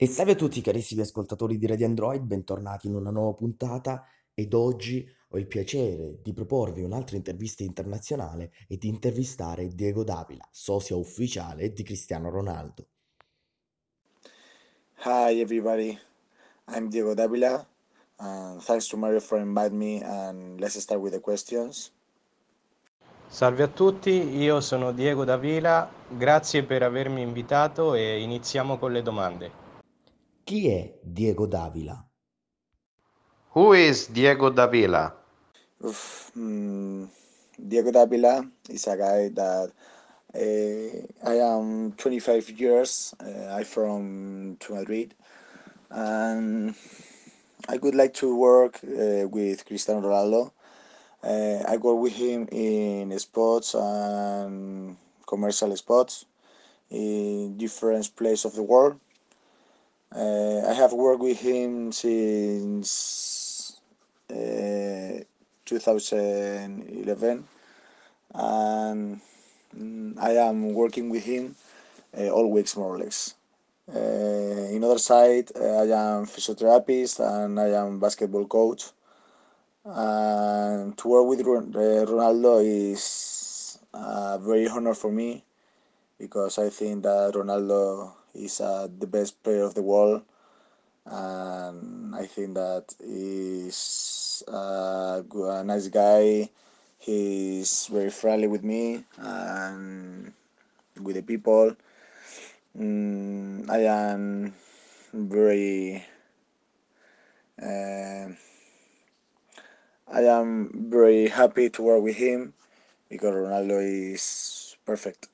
E salve a tutti carissimi ascoltatori di Radio Android, bentornati in una nuova puntata ed oggi ho il piacere di proporvi un'altra intervista internazionale e di intervistare Diego Davila, socio ufficiale di Cristiano Ronaldo. Hi everybody, I'm Diego Davila. and thanks to Mario for inviting me and let's start with the questions. Salve a tutti, io sono Diego Davila, grazie per avermi invitato e iniziamo con le domande. Chi è Diego Davila? Who is Diego Davila? Oof, mm, Diego Davila is a guy that uh, I am 25 years. Uh, I'm from to Madrid, and I would like to work uh, with Cristiano Ronaldo. Uh, I work with him in sports and commercial spots in different places of the world. Uh, I have worked with him since uh, 2011 and mm, I am working with him uh, all weeks more or less. Uh, in other side, uh, I am physiotherapist and I am basketball coach. And to work with uh, Ronaldo is a very honor for me because I think that Ronaldo is uh, the best player of the world, and I think that he's a, go- a nice guy. He's very friendly with me and with the people. Mm, I am very. Uh, I am very happy to work with him because Ronaldo is perfect.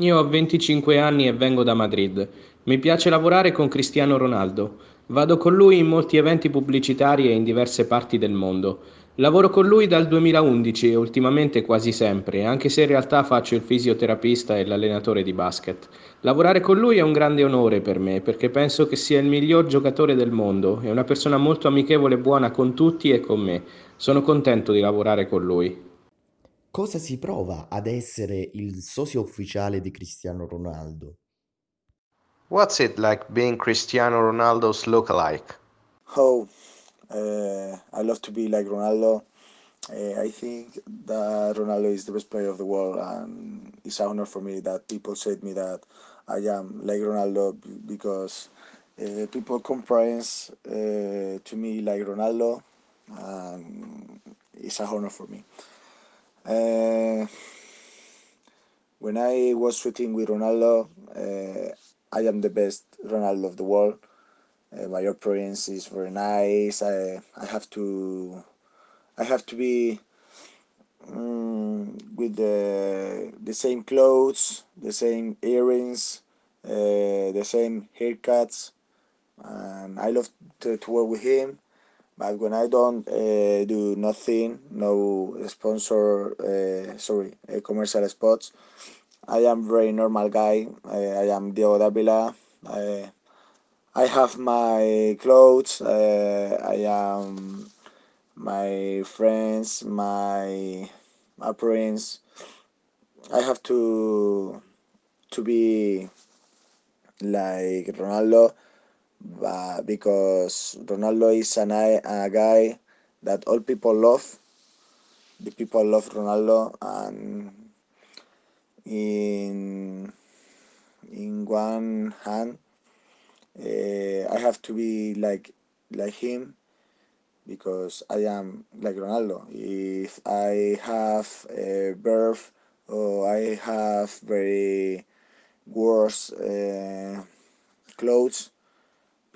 Io ho 25 anni e vengo da Madrid. Mi piace lavorare con Cristiano Ronaldo. Vado con lui in molti eventi pubblicitari e in diverse parti del mondo. Lavoro con lui dal 2011 e ultimamente quasi sempre, anche se in realtà faccio il fisioterapista e l'allenatore di basket. Lavorare con lui è un grande onore per me perché penso che sia il miglior giocatore del mondo, è una persona molto amichevole e buona con tutti e con me. Sono contento di lavorare con lui. Cosa si prova ad essere il socio ufficiale di Cristiano Ronaldo? What's it like being Cristiano Ronaldo's lookalike? Oh, uh, I love to be like Ronaldo. Uh, I think that Ronaldo is the best player of the world, and it's an honor for me that people said me that I am like Ronaldo because uh, people compare uh, to me like Ronaldo, and it's an honor for me. Uh, when I was shooting with Ronaldo, uh, I am the best Ronaldo of the world. Uh, my appearance is very nice. I I have to I have to be mm, with the the same clothes, the same earrings, uh, the same haircuts, and I love to, to work with him. But when I don't uh, do nothing, no sponsor, uh, sorry, uh, commercial spots, I am very normal guy. I, I am Diego Davila. I, I have my clothes. I am my friends, my appearance. I have to to be like Ronaldo, because Ronaldo is an, a guy that all people love. The people love Ronaldo, and in in one hand, uh, I have to be like like him because I am like Ronaldo. If I have a birth or I have very worse uh, clothes,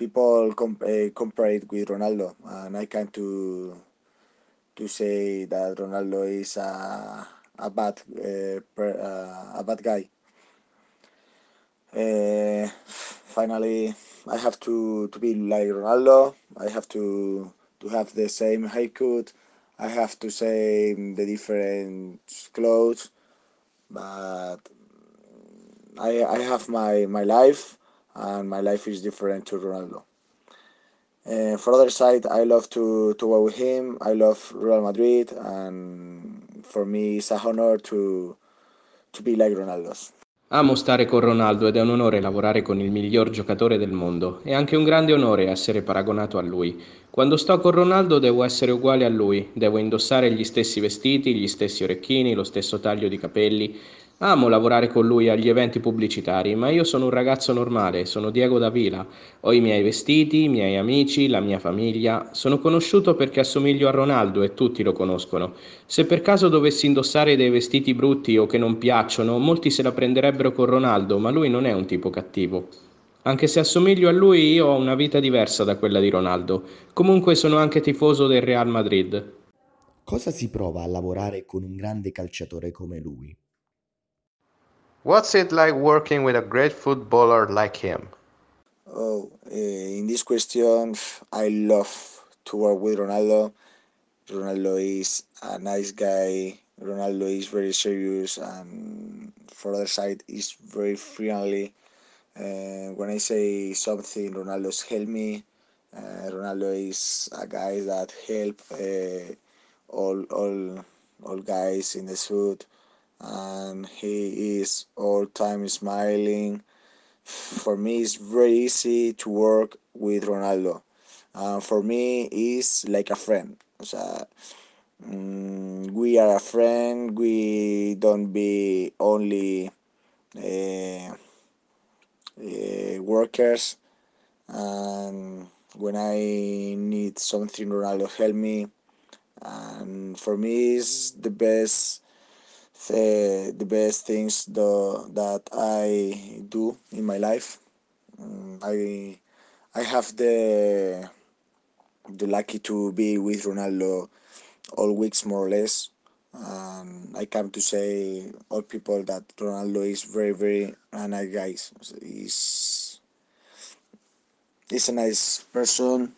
people uh, compare it with Ronaldo, and I can't to to say that Ronaldo is a a bad uh, per, uh, a bad guy. Finally, I have to, to be like Ronaldo. I have to to have the same haircut. I have to say the different clothes, but I I have my my life, and my life is different to Ronaldo. Uh, for other side, I love to to work with him. I love Real Madrid, and for me, it's a honor to to be like Ronaldo. Amo stare con Ronaldo ed è un onore lavorare con il miglior giocatore del mondo. È anche un grande onore essere paragonato a lui. Quando sto con Ronaldo devo essere uguale a lui, devo indossare gli stessi vestiti, gli stessi orecchini, lo stesso taglio di capelli. Amo lavorare con lui agli eventi pubblicitari, ma io sono un ragazzo normale, sono Diego Davila. Ho i miei vestiti, i miei amici, la mia famiglia. Sono conosciuto perché assomiglio a Ronaldo e tutti lo conoscono. Se per caso dovessi indossare dei vestiti brutti o che non piacciono, molti se la prenderebbero con Ronaldo, ma lui non è un tipo cattivo. Anche se assomiglio a lui, io ho una vita diversa da quella di Ronaldo. Comunque sono anche tifoso del Real Madrid. Cosa si prova a lavorare con un grande calciatore come lui? What's it like working with a great footballer like him? Oh, uh, in this question, I love to work with Ronaldo. Ronaldo is a nice guy. Ronaldo is very serious, and for other side, is very friendly. Uh, when I say something, Ronaldo's help me. Uh, Ronaldo is a guy that help uh, all all all guys in the suit and he is all time smiling. For me, it's very easy to work with Ronaldo. Uh, for me, he's like a friend. O sea, mm, we are a friend. We don't be only uh, uh, workers. And when I need something, Ronaldo help me. And for me, it's the best the, the best things the, that I do in my life. Um, I I have the the lucky to be with Ronaldo all weeks more or less. And I come to say all people that Ronaldo is very very a nice guy. He's he's a nice person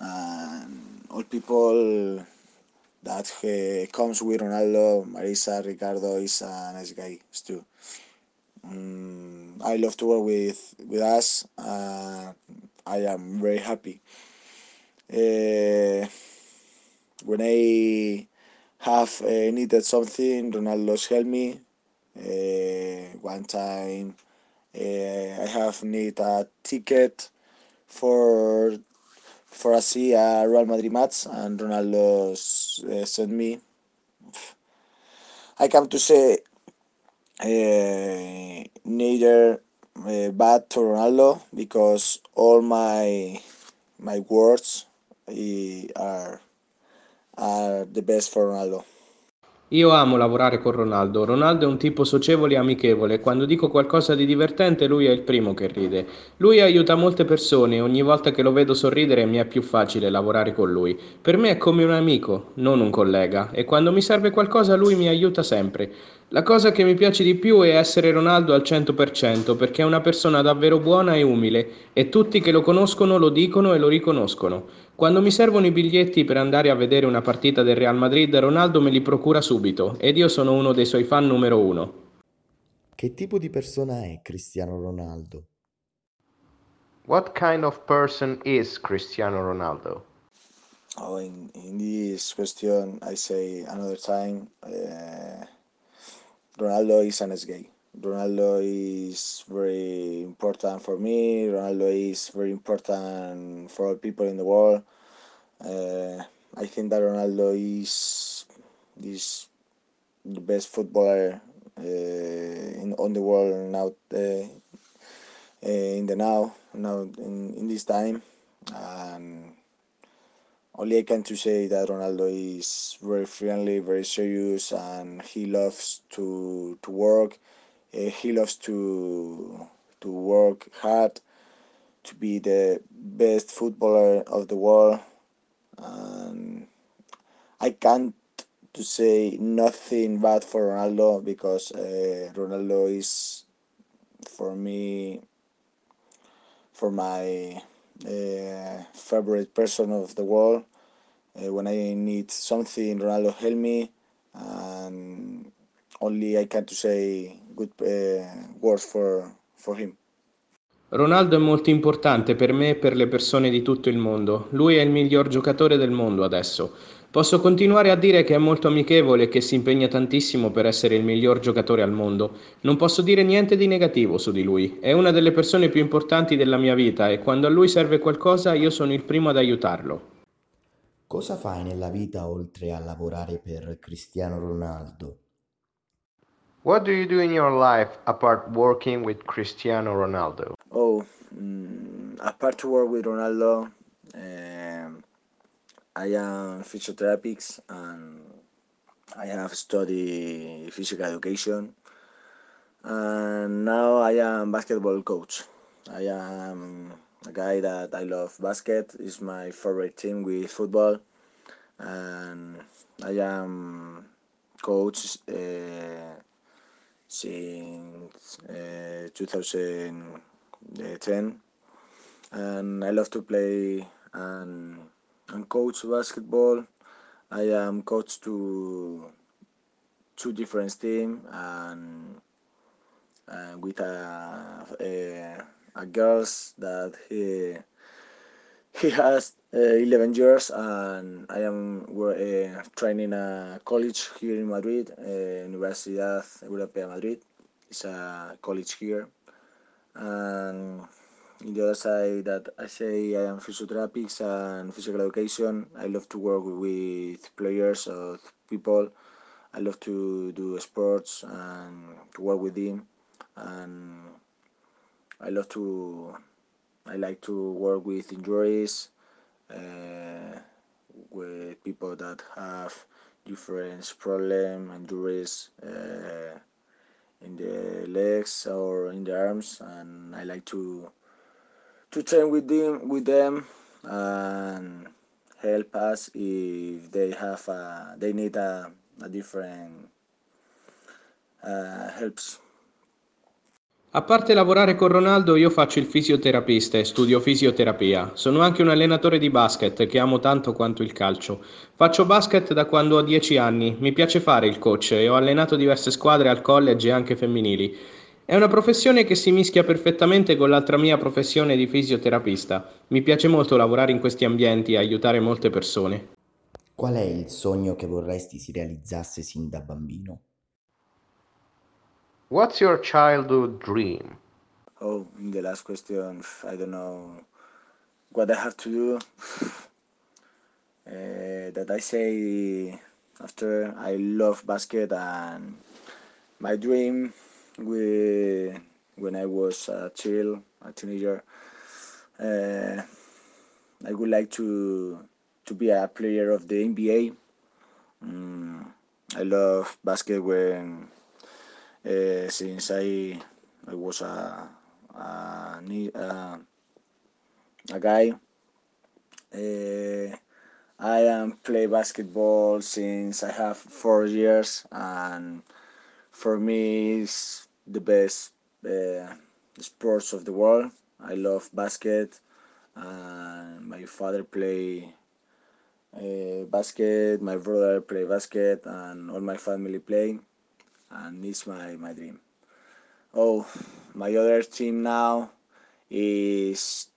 and all people that comes with Ronaldo, Marisa, Ricardo is a nice guy too. Um, I love to work with with us. Uh, I am very happy. Uh, when I have uh, needed something, Ronaldo's helped me. Uh, one time, uh, I have need a ticket for for a see a Real Madrid match, and Ronaldo uh, sent me. I come to say uh, neither uh, bad to Ronaldo because all my my words are are the best for Ronaldo. Io amo lavorare con Ronaldo. Ronaldo è un tipo socievole e amichevole. Quando dico qualcosa di divertente, lui è il primo che ride. Lui aiuta molte persone e ogni volta che lo vedo sorridere mi è più facile lavorare con lui. Per me è come un amico, non un collega, e quando mi serve qualcosa lui mi aiuta sempre. La cosa che mi piace di più è essere Ronaldo al 100% perché è una persona davvero buona e umile e tutti che lo conoscono lo dicono e lo riconoscono. Quando mi servono i biglietti per andare a vedere una partita del Real Madrid, Ronaldo me li procura subito ed io sono uno dei suoi fan numero uno. Che tipo di persona è Cristiano Ronaldo? What kind of person is Cristiano Ronaldo? Oh, in, in this question, I say another time. Uh, Ronaldo is an gay. Ronaldo is very important for me. Ronaldo is very important for all people in the world. Uh, I think that Ronaldo is is the best footballer uh, in on the world now uh, uh in the now now in, in this time and only I can to say that Ronaldo is very friendly, very serious, and he loves to to work. Uh, he loves to to work hard to be the best footballer of the world. And I can't to say nothing bad for Ronaldo because uh, Ronaldo is for me for my uh, favorite person of the world. Uh, when I need something, Ronaldo help me, and only I can to say good uh, words for, for him. Ronaldo è molto importante per me e per le persone di tutto il mondo. Lui è il miglior giocatore del mondo adesso. Posso continuare a dire che è molto amichevole e che si impegna tantissimo per essere il miglior giocatore al mondo. Non posso dire niente di negativo su di lui. È una delle persone più importanti della mia vita e quando a lui serve qualcosa io sono il primo ad aiutarlo. Cosa fai nella vita oltre a lavorare per Cristiano Ronaldo? What do you do in your life apart working with Cristiano Ronaldo? Oh, mm, apart to work with Ronaldo, um, I am physiotherapist and I have studied physical education. And now I am basketball coach. I am a guy that I love basket. It's my favorite team with football, and I am coach uh, since uh, 2010, and I love to play and and coach basketball. I am coach to two different teams and, and with a, a, a girls that he he has uh, 11 years and I am uh, training a college here in Madrid, uh, Universidad Europea Madrid. It's a college here. And in the other side that I say I am physiotherapist and physical education. I love to work with players or people. I love to do sports and to work with them. And I love to I like to work with injuries, uh, with people that have different problem, injuries uh, in the legs or in the arms, and I like to to train with them with them and help us if they have a, they need a, a different uh, helps. A parte lavorare con Ronaldo, io faccio il fisioterapista e studio fisioterapia. Sono anche un allenatore di basket che amo tanto quanto il calcio. Faccio basket da quando ho 10 anni, mi piace fare il coach e ho allenato diverse squadre al college e anche femminili. È una professione che si mischia perfettamente con l'altra mia professione di fisioterapista. Mi piace molto lavorare in questi ambienti e aiutare molte persone. Qual è il sogno che vorresti si realizzasse sin da bambino? What's your childhood dream? Oh, the last question, I don't know what I have to do. Uh, that I say after I love basket and my dream we, when I was a child, a teenager, uh, I would like to to be a player of the NBA. Mm, I love basket when uh, since I I was a a, a, a guy. Uh, I am play basketball since I have four years, and for me, it's the best uh, sports of the world. I love basket. and my father play uh, basket. My brother play basket, and all my family play. And it's my my dream. Oh, my other team now is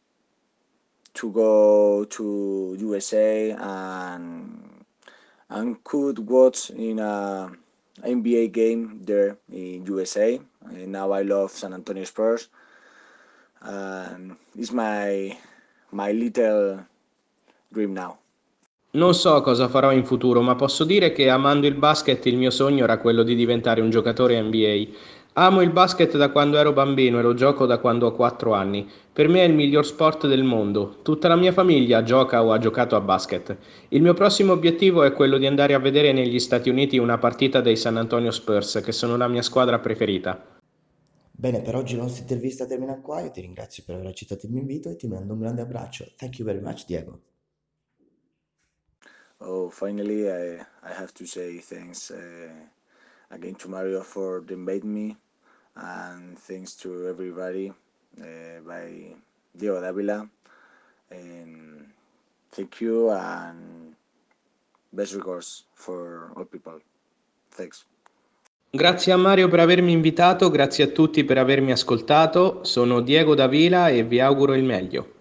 to go to USA and and could watch in a NBA game there in USA. And now I love San Antonio Spurs. And it's my my little dream now. Non so cosa farò in futuro, ma posso dire che amando il basket il mio sogno era quello di diventare un giocatore NBA. Amo il basket da quando ero bambino e lo gioco da quando ho 4 anni. Per me è il miglior sport del mondo. Tutta la mia famiglia gioca o ha giocato a basket. Il mio prossimo obiettivo è quello di andare a vedere negli Stati Uniti una partita dei San Antonio Spurs, che sono la mia squadra preferita. Bene, per oggi la nostra intervista termina qua. Io ti ringrazio per aver accettato il mio invito e ti mando un grande abbraccio. Thank you very much, Diego. Oh, finally, I, I have to say thanks uh, again to Mario for inviting me, and thanks to everybody uh, by Diego Davila. And thank you and best regards for all people. Thanks. Grazie a Mario per avermi invitato, grazie a tutti per avermi ascoltato. Sono Diego Davila e vi auguro il meglio.